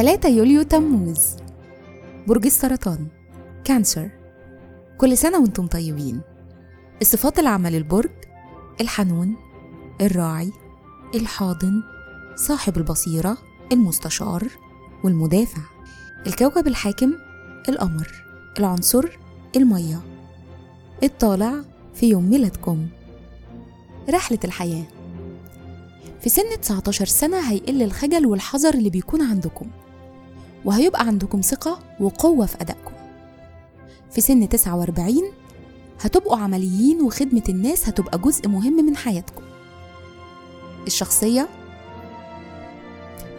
3 يوليو تموز. برج السرطان. كانسر. كل سنة وأنتم طيبين. الصفات العامة للبرج الحنون الراعي الحاضن صاحب البصيرة المستشار والمدافع. الكوكب الحاكم القمر. العنصر المية. الطالع في يوم ميلادكم. رحلة الحياة. في سن 19 سنة هيقل الخجل والحذر اللي بيكون عندكم. وهيبقى عندكم ثقة وقوة في أدائكم. في سن 49 هتبقوا عمليين وخدمة الناس هتبقى جزء مهم من حياتكم. الشخصية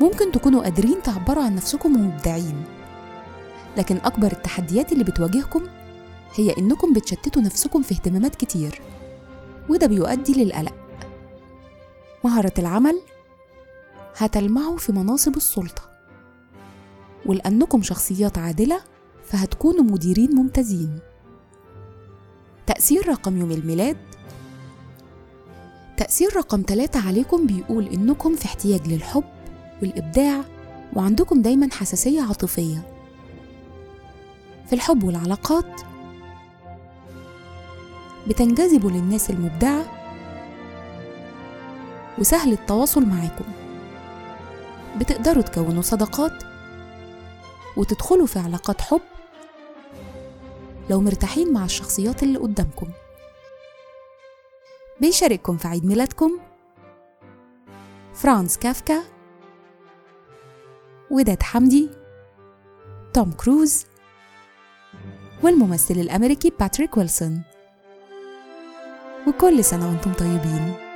ممكن تكونوا قادرين تعبروا عن نفسكم ومبدعين لكن أكبر التحديات اللي بتواجهكم هي إنكم بتشتتوا نفسكم في اهتمامات كتير وده بيؤدي للقلق. مهارة العمل هتلمعوا في مناصب السلطة. ولأنكم شخصيات عادلة فهتكونوا مديرين ممتازين. تأثير رقم يوم الميلاد. تأثير رقم ثلاثة عليكم بيقول إنكم في احتياج للحب والإبداع وعندكم دايما حساسية عاطفية. في الحب والعلاقات. بتنجذبوا للناس المبدعة. وسهل التواصل معاكم. بتقدروا تكونوا صداقات. وتدخلوا في علاقات حب لو مرتاحين مع الشخصيات اللي قدامكم. بيشارككم في عيد ميلادكم. فرانس كافكا. وداد حمدي. توم كروز. والممثل الأمريكي باتريك ويلسون. وكل سنة وأنتم طيبين.